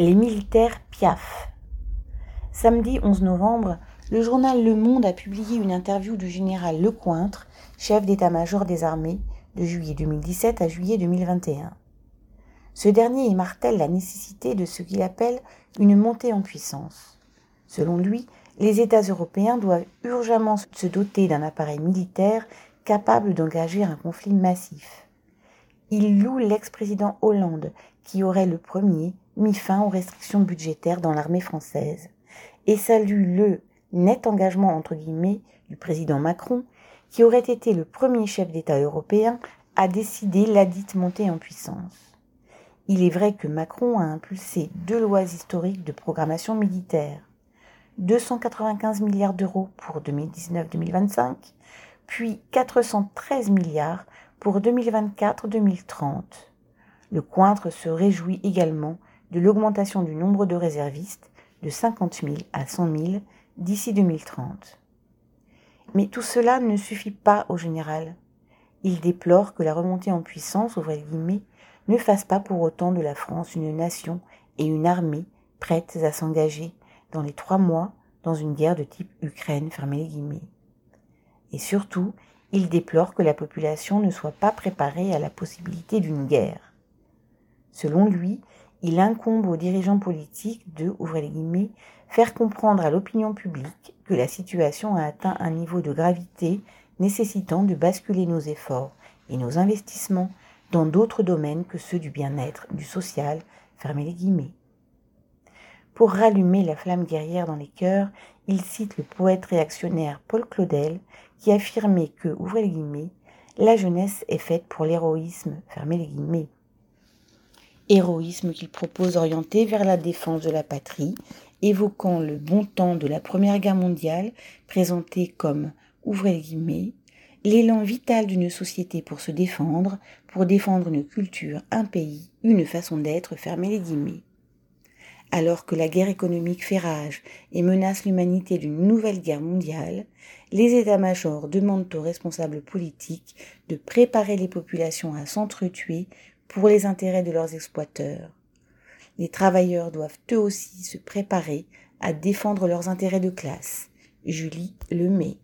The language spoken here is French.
Les militaires piaf. Samedi 11 novembre, le journal Le Monde a publié une interview du général Lecointre, chef d'état-major des armées, de juillet 2017 à juillet 2021. Ce dernier martèle la nécessité de ce qu'il appelle une montée en puissance. Selon lui, les États européens doivent urgemment se doter d'un appareil militaire capable d'engager un conflit massif. Il loue l'ex-président Hollande, qui aurait le premier mis fin aux restrictions budgétaires dans l'armée française, et salue le net engagement entre guillemets du président Macron, qui aurait été le premier chef d'État européen à décider la dite montée en puissance. Il est vrai que Macron a impulsé deux lois historiques de programmation militaire. 295 milliards d'euros pour 2019-2025, puis 413 milliards pour 2024-2030. Le Cointre se réjouit également de l'augmentation du nombre de réservistes de 50 000 à 100 000 d'ici 2030. Mais tout cela ne suffit pas au général. Il déplore que la remontée en puissance, ne fasse pas pour autant de la France une nation et une armée prêtes à s'engager dans les trois mois dans une guerre de type Ukraine, fermez les guillemets. Et surtout, il déplore que la population ne soit pas préparée à la possibilité d'une guerre. Selon lui, il incombe aux dirigeants politiques de, faire comprendre à l'opinion publique que la situation a atteint un niveau de gravité nécessitant de basculer nos efforts et nos investissements dans d'autres domaines que ceux du bien-être, du social, fermez les guillemets. Pour rallumer la flamme guerrière dans les cœurs, il cite le poète réactionnaire Paul Claudel qui affirmait que, ouvrez les guillemets, la jeunesse est faite pour l'héroïsme, fermez les guillemets héroïsme qu'il propose orienté vers la défense de la patrie, évoquant le bon temps de la Première Guerre mondiale, présenté comme, ouvrez les guillemets, l'élan vital d'une société pour se défendre, pour défendre une culture, un pays, une façon d'être, fermez les guillemets. Alors que la guerre économique fait rage et menace l'humanité d'une nouvelle guerre mondiale, les états-majors demandent aux responsables politiques de préparer les populations à s'entretuer pour les intérêts de leurs exploiteurs. Les travailleurs doivent eux aussi se préparer à défendre leurs intérêts de classe. Julie Lemay.